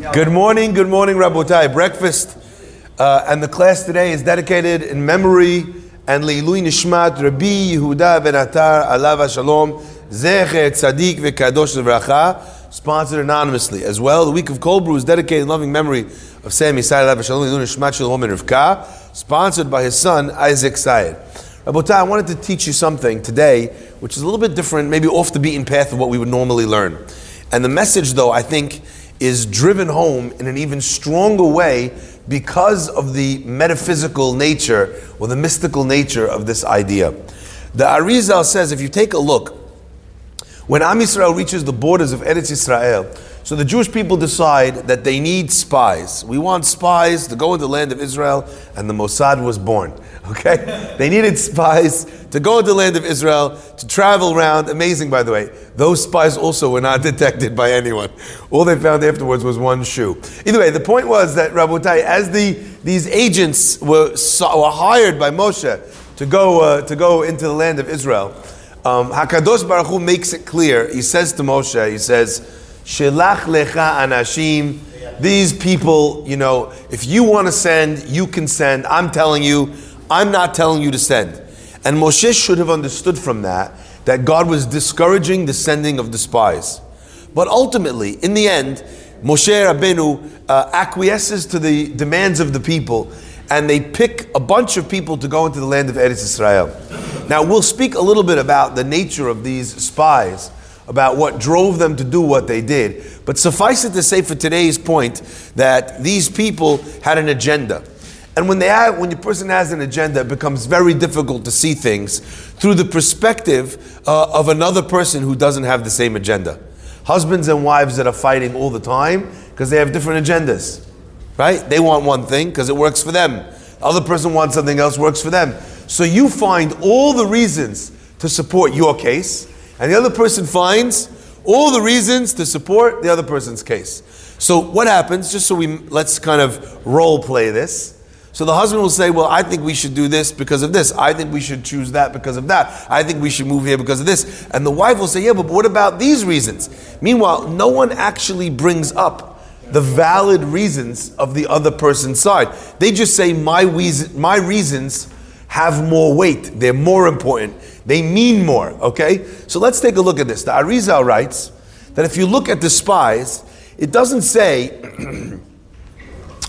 Good morning, good morning, Rabotai. Breakfast uh, and the class today is dedicated in memory and Leilui Nishmat Rabbi Yehuda Ben Atar Alav Shalom Zecher Tzadik V'Kadosh V'Racha, sponsored anonymously. As well, the week of cold brew is dedicated in loving memory of Sam Yisrael Alav Shalom Leilui Nishmat Shalom and Rivka, sponsored by his son Isaac Sayed. Rabotai, I wanted to teach you something today, which is a little bit different, maybe off the beaten path of what we would normally learn. And the message, though, I think is driven home in an even stronger way because of the metaphysical nature or the mystical nature of this idea. The Arizal says if you take a look, when Am Yisrael reaches the borders of Eretz Yisrael, so the Jewish people decide that they need spies. We want spies to go into the land of Israel, and the Mossad was born. Okay? They needed spies to go into the land of Israel, to travel around. Amazing, by the way. Those spies also were not detected by anyone. All they found afterwards was one shoe. Either way, the point was that Rabotai, as the, these agents were, were hired by Moshe to go, uh, to go into the land of Israel, um, Hakadosh Baruch Hu makes it clear. He says to Moshe, he says, "Shelach lecha anashim." These people, you know, if you want to send, you can send. I'm telling you, I'm not telling you to send. And Moshe should have understood from that that God was discouraging the sending of the spies. But ultimately, in the end, Moshe Rabbeinu uh, acquiesces to the demands of the people and they pick a bunch of people to go into the land of Eretz Israel. Now, we'll speak a little bit about the nature of these spies, about what drove them to do what they did. But suffice it to say for today's point that these people had an agenda. And when they have, when a person has an agenda, it becomes very difficult to see things through the perspective uh, of another person who doesn't have the same agenda. Husbands and wives that are fighting all the time because they have different agendas, right? They want one thing because it works for them. The other person wants something else, works for them. So you find all the reasons to support your case, and the other person finds all the reasons to support the other person's case. So what happens? Just so we let's kind of role play this. So the husband will say, Well, I think we should do this because of this. I think we should choose that because of that. I think we should move here because of this. And the wife will say, Yeah, but what about these reasons? Meanwhile, no one actually brings up the valid reasons of the other person's side. They just say, My, my reasons have more weight, they're more important, they mean more. Okay? So let's take a look at this. The Arizal writes that if you look at the spies, it doesn't say,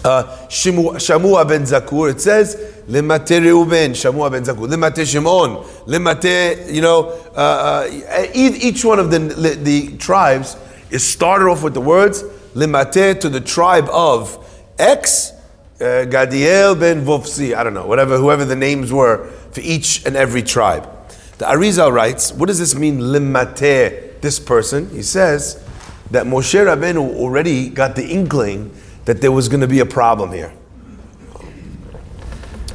uh, Shamua ben Zakur. It says Limate Reuben, Shamua ben Zakur. Limate Shimon, Limate. You know, uh, uh, each one of the, the tribes is started off with the words Limate to the tribe of X. Uh, Gadiel ben Vofsi, I don't know, whatever, whoever the names were for each and every tribe. The Arizal writes, what does this mean, limate, this person? He says that Moshe Rabbeinu already got the inkling that there was going to be a problem here.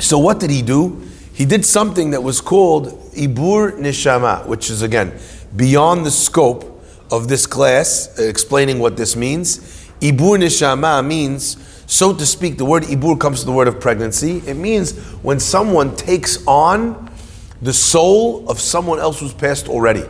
So what did he do? He did something that was called Ibur Nishama, which is again beyond the scope of this class, explaining what this means. Ibur Nishama means, so to speak, the word Ibur comes from the word of pregnancy. It means when someone takes on the soul of someone else who's passed already.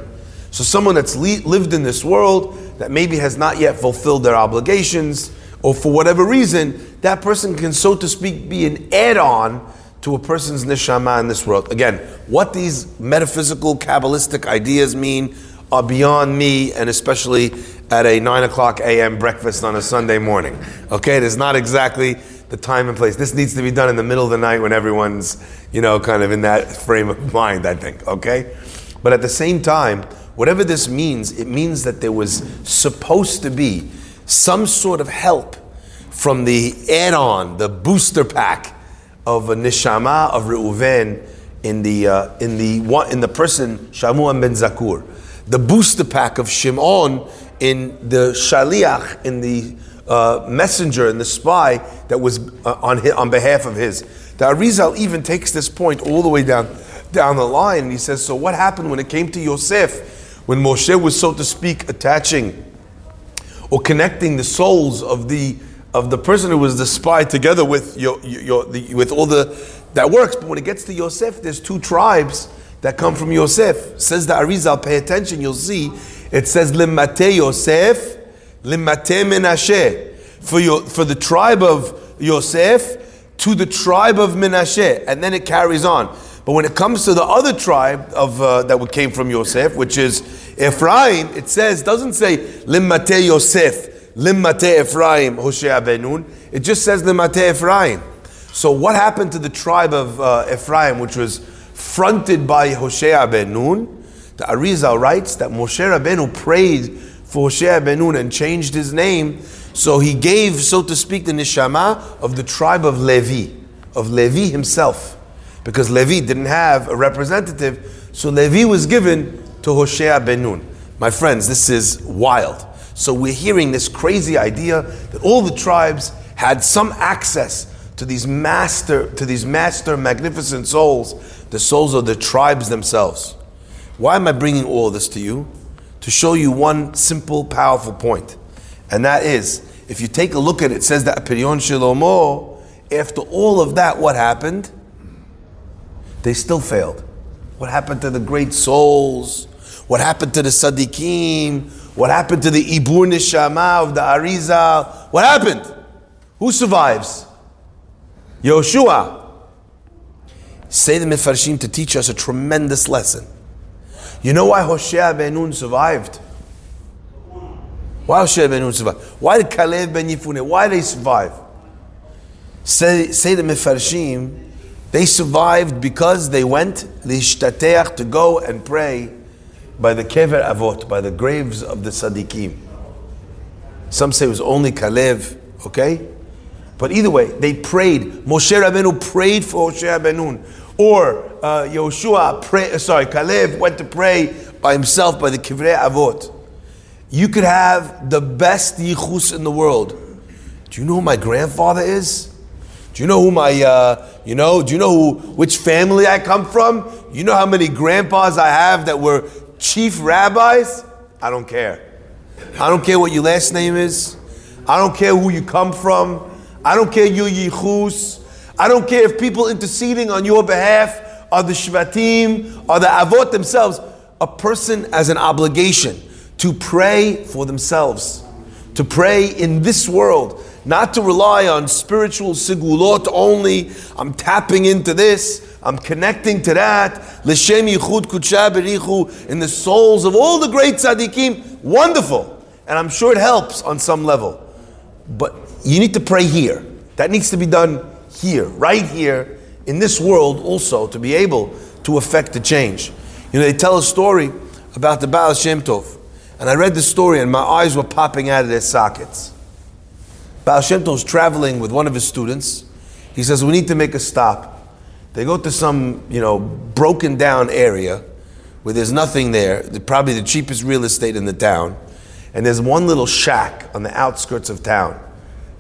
So someone that's lived in this world that maybe has not yet fulfilled their obligations, or for whatever reason, that person can, so to speak, be an add on to a person's neshama in this world. Again, what these metaphysical, Kabbalistic ideas mean are beyond me, and especially at a 9 o'clock a.m. breakfast on a Sunday morning. Okay, it is not exactly the time and place. This needs to be done in the middle of the night when everyone's, you know, kind of in that frame of mind, I think. Okay? But at the same time, whatever this means, it means that there was supposed to be some sort of help from the add-on, the booster pack of a neshama of Reuven in the uh, in the one, in the person Shamuam ben Zakur, the booster pack of Shimon in the shaliach in the uh, messenger and the spy that was uh, on his, on behalf of his. The Arizal even takes this point all the way down down the line, he says, "So what happened when it came to Yosef, when Moshe was so to speak attaching?" or connecting the souls of the of the person who was the spy together with your, your the, with all the that works. But when it gets to Yosef, there's two tribes that come from Yosef. Says the Arizal, pay attention, you'll see. It says Limate Yosef, Limate Menashe. for, your, for the tribe of Yosef to the tribe of Menashe, and then it carries on. But when it comes to the other tribe of uh, that came from Yosef, which is Ephraim, it says doesn't say Limmate Yosef, Limmate Ephraim, Hoshea ben Nun. It just says Limmate Ephraim. So what happened to the tribe of uh, Ephraim, which was fronted by Hoshea ben Nun? The Arizal writes that Moshe Rabbeinu prayed for Hoshea ben Nun and changed his name so he gave, so to speak, the neshama of the tribe of Levi, of Levi himself, because Levi didn't have a representative. So Levi was given to Hoshea ben Nun. My friends, this is wild. So we're hearing this crazy idea that all the tribes had some access to these master, to these master magnificent souls, the souls of the tribes themselves. Why am I bringing all this to you? To show you one simple, powerful point. And that is, if you take a look at it, it says that Piryon Shilomo, after all of that, what happened? They still failed. What happened to the great souls? What happened to the Sadiqim? What happened to the Ibur Nishama of the Arizal? What happened? Who survives? Yoshua. Say the Mefarshim to teach us a tremendous lesson. You know why Hoshea ben Nun survived? Why Hoshea ben Nun survive? Why did Kalev ben Yifune? Why did they survive? Say, say the Mefarshim, they survived because they went to go and pray by the Kever Avot, by the graves of the Sadiqim. Some say it was only Kalev, okay? But either way, they prayed. Moshe Rabbeinu prayed for Hoshea ben Nun. Or uh, Yoshua, pray, sorry, Kalev went to pray by himself by the Kivrei Avot. You could have the best yichus in the world. Do you know who my grandfather is? Do you know who my, uh, you know, do you know who, which family I come from? You know how many grandpas I have that were chief rabbis? I don't care. I don't care what your last name is. I don't care who you come from. I don't care your yichus. I don't care if people interceding on your behalf are the shvatim, are the avot themselves. A person has an obligation to pray for themselves, to pray in this world, not to rely on spiritual segulot only. I'm tapping into this, I'm connecting to that. L'shem yichud in the souls of all the great tzaddikim. Wonderful. And I'm sure it helps on some level. But you need to pray here. That needs to be done here, right here, in this world also, to be able to affect the change. You know, they tell a story about the Baal Shem Tov. And I read the story and my eyes were popping out of their sockets. Baal Shem was traveling with one of his students. He says, We need to make a stop. They go to some, you know, broken down area where there's nothing there, probably the cheapest real estate in the town. And there's one little shack on the outskirts of town.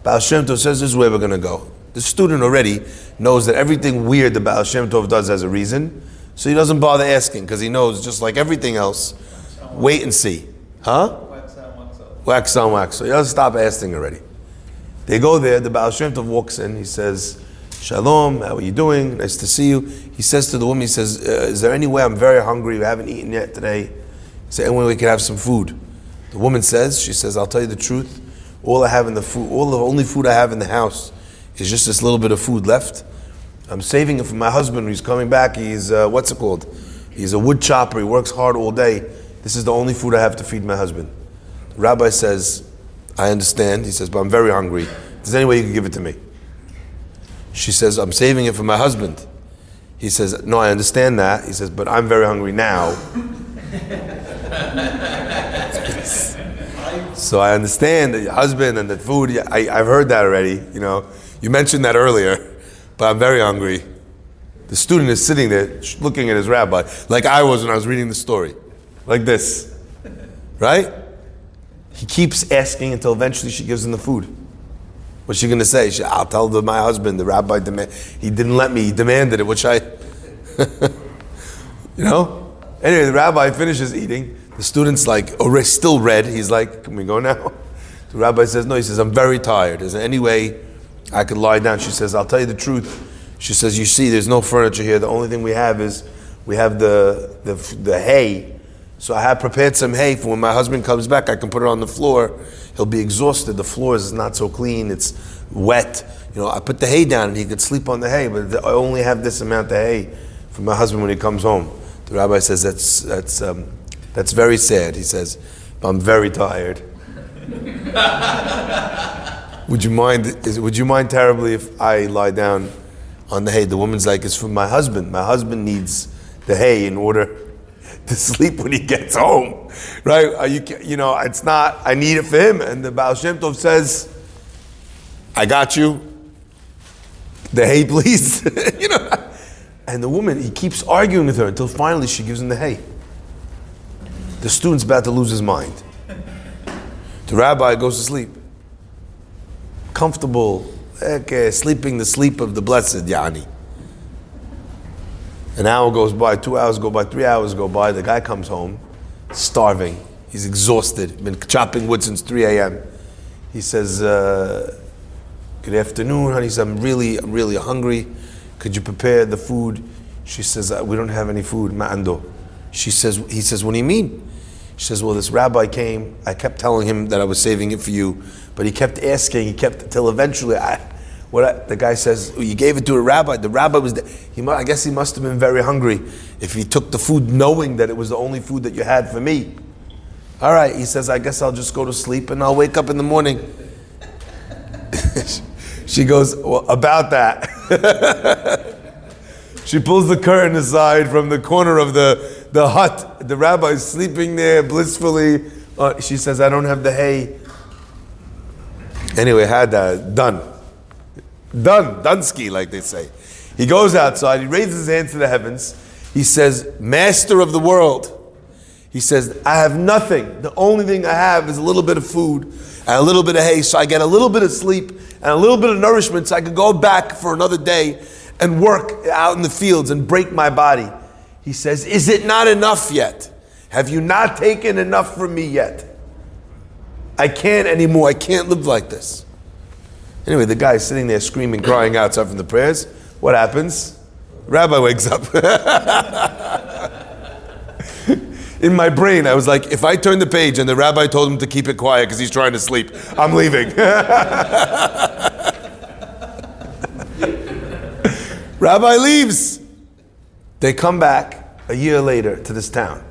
Baal Shem Tov says, This is where we're going to go. The student already knows that everything weird the Baal Shem Tov does has a reason, so he doesn't bother asking because he knows, just like everything else, wait and see. Huh? Wax on, wax off. Wax on, wax off. You doesn't stop asking already. They go there, the Baal Shem Tov walks in, he says, Shalom, how are you doing? Nice to see you. He says to the woman, he says, uh, is there any way I'm very hungry, we haven't eaten yet today? Is there any way we can have some food? The woman says, she says, I'll tell you the truth. All I have in the food, all the only food I have in the house is just this little bit of food left. I'm saving it for my husband. He's coming back. He's, uh, what's it called? He's a wood chopper. He works hard all day. This is the only food I have to feed my husband. The rabbi says, I understand. He says, but I'm very hungry. Is there any way you can give it to me? She says, I'm saving it for my husband. He says, No, I understand that. He says, But I'm very hungry now. so I understand that your husband and the food, I, I've heard that already. You know, you mentioned that earlier, but I'm very hungry. The student is sitting there looking at his rabbi, like I was when I was reading the story like this. Right? He keeps asking until eventually she gives him the food. What's she going to say? She, I'll tell the, my husband, the rabbi, demand, he didn't let me, he demanded it, which I, you know? Anyway, the rabbi finishes eating. The student's like, oh, still red. He's like, can we go now? The rabbi says, no. He says, I'm very tired. Is there any way I could lie down? She says, I'll tell you the truth. She says, you see, there's no furniture here. The only thing we have is we have the, the, the hay so I have prepared some hay for when my husband comes back, I can put it on the floor he'll be exhausted. The floor is not so clean. It's wet. You know, I put the hay down and he could sleep on the hay, but I only have this amount of hay for my husband when he comes home. The rabbi says that's that's um, that's very sad. He says, I'm very tired. would you mind? Is, would you mind terribly if I lie down on the hay? The woman's like, it's for my husband. My husband needs the hay in order to sleep when he gets home, right? You, you know, it's not. I need it for him. And the Baal Shem Tov says, "I got you." The hay, please. you know. And the woman, he keeps arguing with her until finally she gives him the hay. The student's about to lose his mind. The rabbi goes to sleep. Comfortable, okay, sleeping the sleep of the blessed, Yani. An hour goes by, two hours go by, three hours go by. The guy comes home, starving. He's exhausted. Been chopping wood since 3 a.m. He says, uh, "Good afternoon, honey." Says, "I'm really, really hungry. Could you prepare the food?" She says, "We don't have any food, ma'ando." She says, "He says, what do you mean?" She says, "Well, this rabbi came. I kept telling him that I was saving it for you, but he kept asking. He kept until eventually I." What I, the guy says, oh, you gave it to a rabbi. The rabbi was, he, I guess he must have been very hungry if he took the food knowing that it was the only food that you had for me. All right, he says, I guess I'll just go to sleep and I'll wake up in the morning. she goes, well, about that. she pulls the curtain aside from the corner of the, the hut. The rabbi is sleeping there blissfully. Uh, she says, I don't have the hay. Anyway, had that done. Done, Dunsky, like they say. He goes outside, he raises his hands to the heavens. He says, Master of the world. He says, I have nothing. The only thing I have is a little bit of food and a little bit of hay, so I get a little bit of sleep and a little bit of nourishment, so I can go back for another day and work out in the fields and break my body. He says, Is it not enough yet? Have you not taken enough from me yet? I can't anymore. I can't live like this. Anyway, the guy is sitting there screaming, crying outside from the prayers. What happens? Rabbi wakes up. In my brain, I was like, if I turn the page and the rabbi told him to keep it quiet because he's trying to sleep, I'm leaving. rabbi leaves. They come back a year later to this town.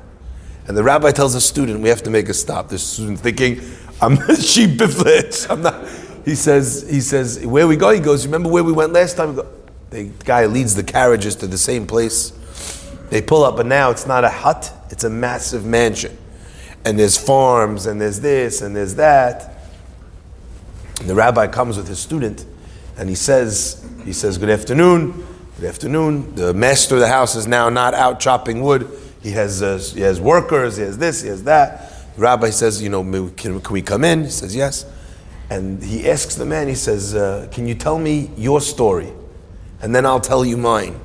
And the rabbi tells a student, we have to make a stop. The student thinking, I'm sheep biflish. I'm not he says, he says, where we go? He goes, remember where we went last time? The guy leads the carriages to the same place. They pull up, but now it's not a hut, it's a massive mansion. And there's farms, and there's this, and there's that. And the rabbi comes with his student, and he says, he says, good afternoon, good afternoon. The master of the house is now not out chopping wood. He has, uh, he has workers, he has this, he has that. The rabbi says, you know, can, can we come in? He says, yes. And he asks the man, he says, uh, Can you tell me your story? And then I'll tell you mine.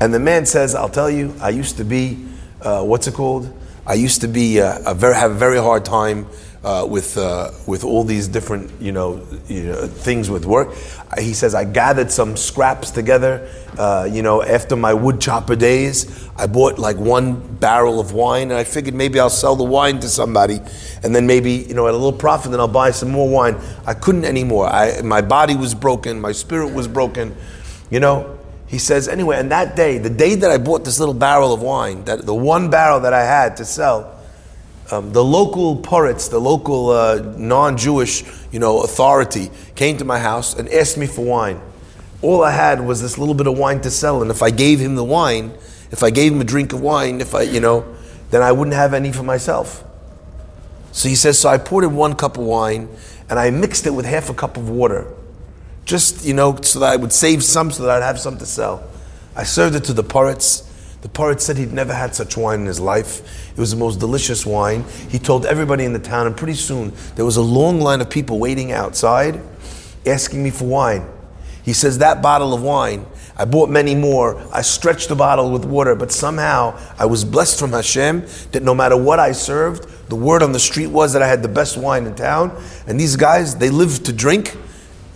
And the man says, I'll tell you, I used to be, uh, what's it called? I used to be uh, a very, have a very hard time uh, with uh, with all these different you know, you know, things with work. He says I gathered some scraps together. Uh, you know, after my wood chopper days, I bought like one barrel of wine, and I figured maybe I'll sell the wine to somebody, and then maybe you know at a little profit, then I'll buy some more wine. I couldn't anymore. I, my body was broken, my spirit was broken. You know, he says anyway. And that day, the day that I bought this little barrel of wine, that the one barrel that I had to sell um, the local poritz, the local uh, non-Jewish, you know, authority came to my house and asked me for wine. All I had was this little bit of wine to sell, and if I gave him the wine, if I gave him a drink of wine, if I, you know, then I wouldn't have any for myself. So he says, so I poured in one cup of wine, and I mixed it with half a cup of water, just you know, so that I would save some, so that I'd have some to sell. I served it to the poritz. The poritz said he'd never had such wine in his life. It was the most delicious wine. He told everybody in the town, and pretty soon there was a long line of people waiting outside asking me for wine. He says, That bottle of wine, I bought many more. I stretched the bottle with water, but somehow I was blessed from Hashem that no matter what I served, the word on the street was that I had the best wine in town. And these guys, they lived to drink.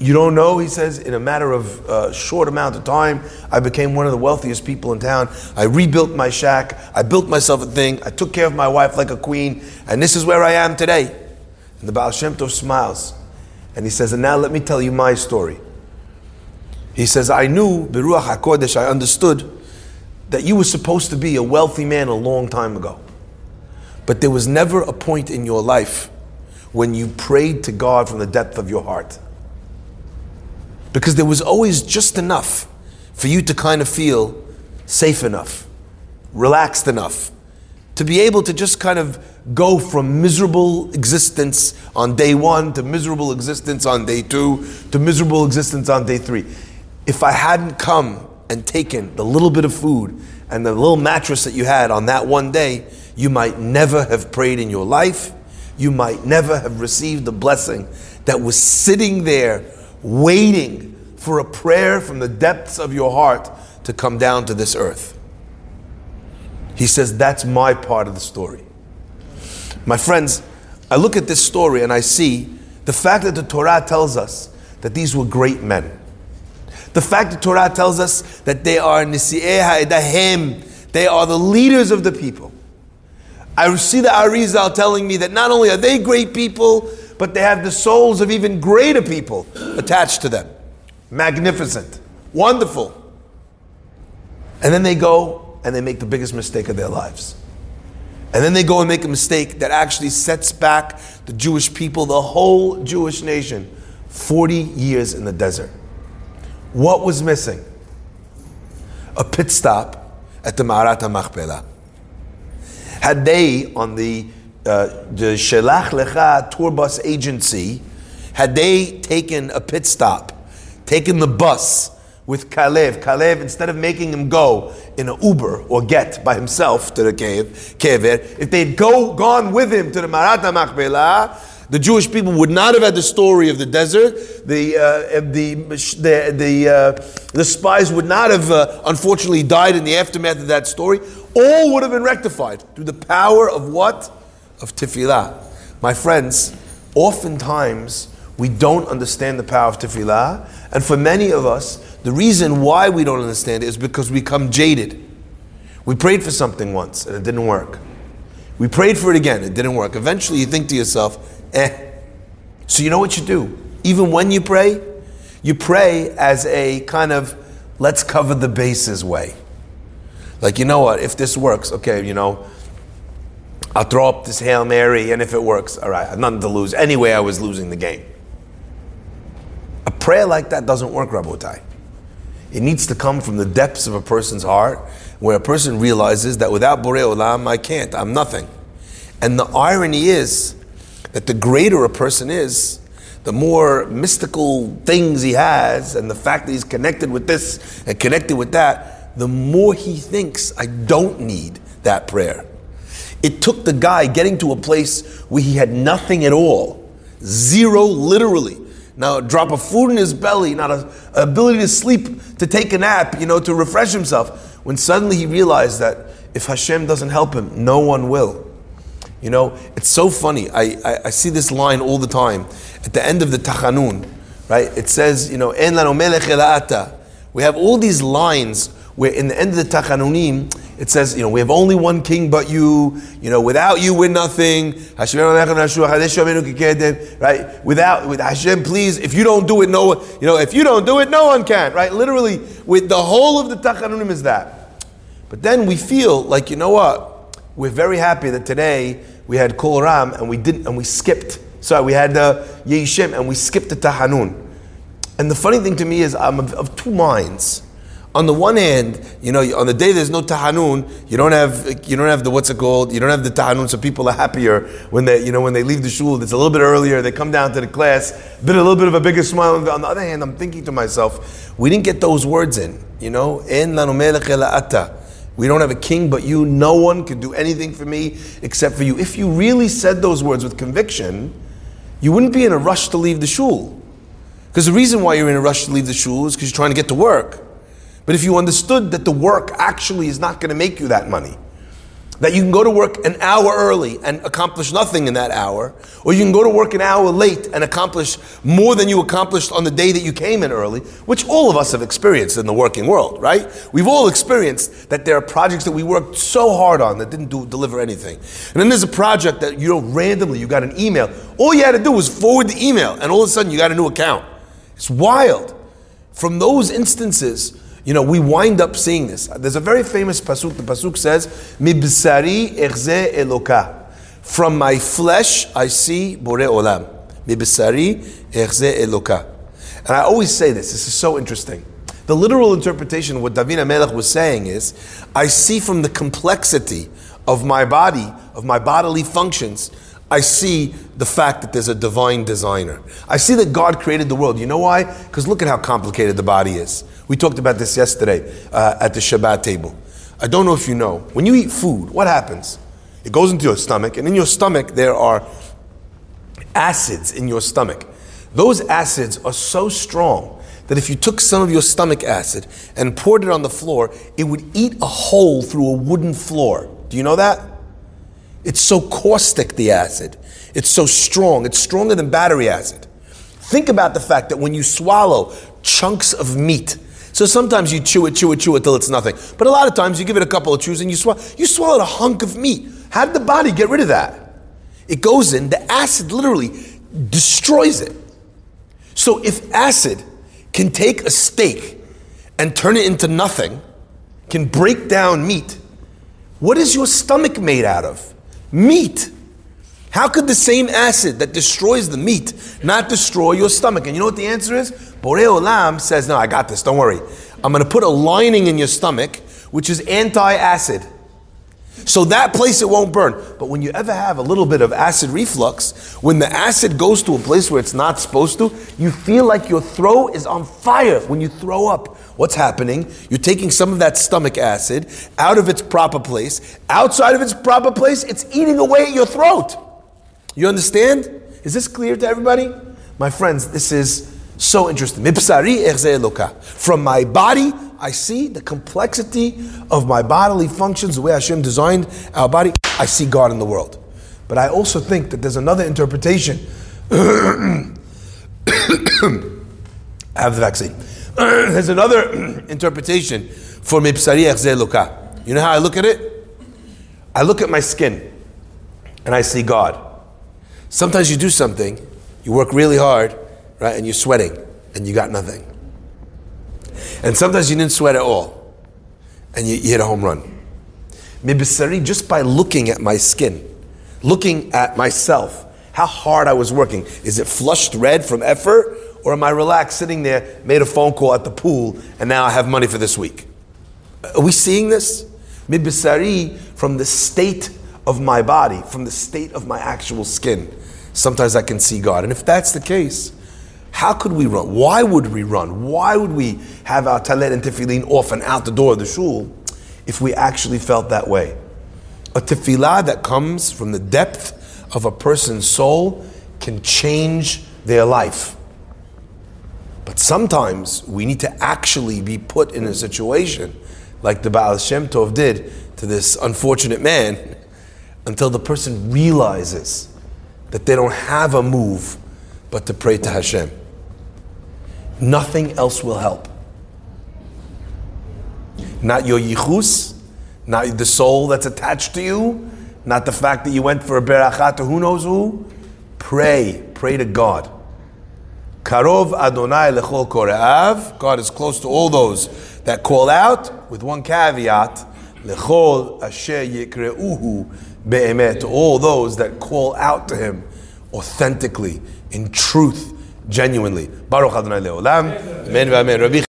You don't know, he says, in a matter of a uh, short amount of time, I became one of the wealthiest people in town. I rebuilt my shack. I built myself a thing. I took care of my wife like a queen. And this is where I am today. And the Baal Shem Tov smiles. And he says, and now let me tell you my story. He says, I knew, Beruach HaKodesh, I understood that you were supposed to be a wealthy man a long time ago. But there was never a point in your life when you prayed to God from the depth of your heart. Because there was always just enough for you to kind of feel safe enough, relaxed enough, to be able to just kind of go from miserable existence on day one to miserable existence on day two to miserable existence on day three. If I hadn't come and taken the little bit of food and the little mattress that you had on that one day, you might never have prayed in your life. You might never have received the blessing that was sitting there waiting for a prayer from the depths of your heart to come down to this earth. He says, That's my part of the story. My friends, I look at this story and I see the fact that the Torah tells us that these were great men. The fact that Torah tells us that they are Nisi'eh Ha'edahem, they are the leaders of the people. I see the Arizal telling me that not only are they great people, but they have the souls of even greater people attached to them. Magnificent, wonderful. And then they go and they make the biggest mistake of their lives. And then they go and make a mistake that actually sets back the Jewish people, the whole Jewish nation, 40 years in the desert. What was missing? A pit stop at the Ma'arat HaMachpelah. Had they, on the, uh, the Shelach Lecha tour bus agency, had they taken a pit stop, taken the bus with Kalev. Kalev, instead of making him go in an Uber or get by himself to the cave, kever, if they'd go gone with him to the Ma'arat HaMachpelah, the Jewish people would not have had the story of the desert. The uh, the the the, uh, the, spies would not have uh, unfortunately died in the aftermath of that story. All would have been rectified through the power of what of tefillah. My friends, oftentimes we don't understand the power of tefillah, and for many of us, the reason why we don't understand it is because we come jaded. We prayed for something once and it didn't work. We prayed for it again, it didn't work. Eventually you think to yourself, eh. So you know what you do? Even when you pray, you pray as a kind of let's cover the bases way. Like, you know what, if this works, okay, you know, I'll throw up this Hail Mary, and if it works, all right, nothing to lose. Anyway, I was losing the game. A prayer like that doesn't work, Rabotai. It needs to come from the depths of a person's heart, where a person realizes that without Borei Olam, I can't, I'm nothing. And the irony is that the greater a person is, the more mystical things he has, and the fact that he's connected with this and connected with that, the more he thinks, I don't need that prayer. It took the guy getting to a place where he had nothing at all, zero literally, now a drop of food in his belly, not a ability to sleep, to take a nap, you know, to refresh himself. When suddenly he realized that if Hashem doesn't help him, no one will. You know, it's so funny. I, I, I see this line all the time at the end of the Tachanun, right? It says, you know, En lanu melech We have all these lines where in the end of the Tachanunim, it says, you know, we have only one king but you, you know, without you we're nothing. Right? Without with Hashem, please, if you don't do it, no one, you know, if you don't do it, no one can, right? Literally, with the whole of the Tachanunim is that. But then we feel like, you know what? We're very happy that today we had Kol Ram and we didn't and we skipped. Sorry, we had uh, Yeshim and we skipped the Tahanun. And the funny thing to me is I'm of two minds on the one hand, you know, on the day there's no tahanun, you don't have you don't have the what's it called? You don't have the tahanun, so people are happier when they you know when they leave the shul. It's a little bit earlier. They come down to the class, bit a little bit of a bigger smile. On the other hand, I'm thinking to myself, we didn't get those words in. You know, in we don't have a king but you. No one can do anything for me except for you. If you really said those words with conviction, you wouldn't be in a rush to leave the shul. Because the reason why you're in a rush to leave the shul is because you're trying to get to work. But if you understood that the work actually is not going to make you that money, That you can go to work an hour early and accomplish nothing in that hour, or you can go to work an hour late and accomplish more than you accomplished on the day that you came in early, which all of us have experienced in the working world, right? We've all experienced that there are projects that we worked so hard on that didn't do, deliver anything. And then there's a project that you know randomly you got an email. All you had to do was forward the email, and all of a sudden you got a new account. It's wild. From those instances, you know, we wind up seeing this. There's a very famous pasuk. The pasuk says, "Mibsari erze eloka." From my flesh I see bore olam. Mibsari erze eloka. And I always say this. This is so interesting. The literal interpretation of what David Melech was saying is, I see from the complexity of my body, of my bodily functions, I see the fact that there's a divine designer. I see that God created the world. You know why? Because look at how complicated the body is. We talked about this yesterday uh, at the Shabbat table. I don't know if you know. When you eat food, what happens? It goes into your stomach, and in your stomach, there are acids in your stomach. Those acids are so strong that if you took some of your stomach acid and poured it on the floor, it would eat a hole through a wooden floor. Do you know that? It's so caustic, the acid. It's so strong. It's stronger than battery acid. Think about the fact that when you swallow chunks of meat, so sometimes you chew it, chew it, chew it till it's nothing. But a lot of times you give it a couple of chews and you swallow, you swallowed a hunk of meat. How did the body get rid of that? It goes in, the acid literally destroys it. So if acid can take a steak and turn it into nothing, can break down meat, what is your stomach made out of? Meat. How could the same acid that destroys the meat not destroy your stomach? And you know what the answer is? Borei Olam says, No, I got this, don't worry. I'm going to put a lining in your stomach which is anti acid. So that place it won't burn. But when you ever have a little bit of acid reflux, when the acid goes to a place where it's not supposed to, you feel like your throat is on fire when you throw up. What's happening? You're taking some of that stomach acid out of its proper place. Outside of its proper place, it's eating away at your throat. You understand? Is this clear to everybody? My friends, this is so interesting. From my body, I see the complexity of my bodily functions, the way Hashem designed our body. I see God in the world. But I also think that there's another interpretation. I have the vaccine. there's another interpretation for mipsari loka. You know how I look at it? I look at my skin and I see God. Sometimes you do something, you work really hard, right, and you're sweating and you got nothing. And sometimes you didn't sweat at all, and you, you hit a home run. Mibisari, just by looking at my skin, looking at myself, how hard I was working. Is it flushed red from effort, or am I relaxed sitting there, made a phone call at the pool, and now I have money for this week? Are we seeing this? Mibisari, from the state of my body, from the state of my actual skin, sometimes I can see God. And if that's the case, how could we run? Why would we run? Why would we have our talit and tefillin off and out the door of the shul if we actually felt that way? A tefillah that comes from the depth of a person's soul can change their life. But sometimes we need to actually be put in a situation like the Baal Shem Tov did to this unfortunate man until the person realizes that they don't have a move but to pray to Hashem. Nothing else will help. Not your yichus, not the soul that's attached to you, not the fact that you went for a berachat to who knows who. Pray, pray to God. Karov Adonai lechol kore'av. God is close to all those that call out, with one caveat, lechol asher yikreuhu be'emet. All those that call out to Him authentically, in truth, genuinely. Baruch Adonai Leolam. Amen. Amen.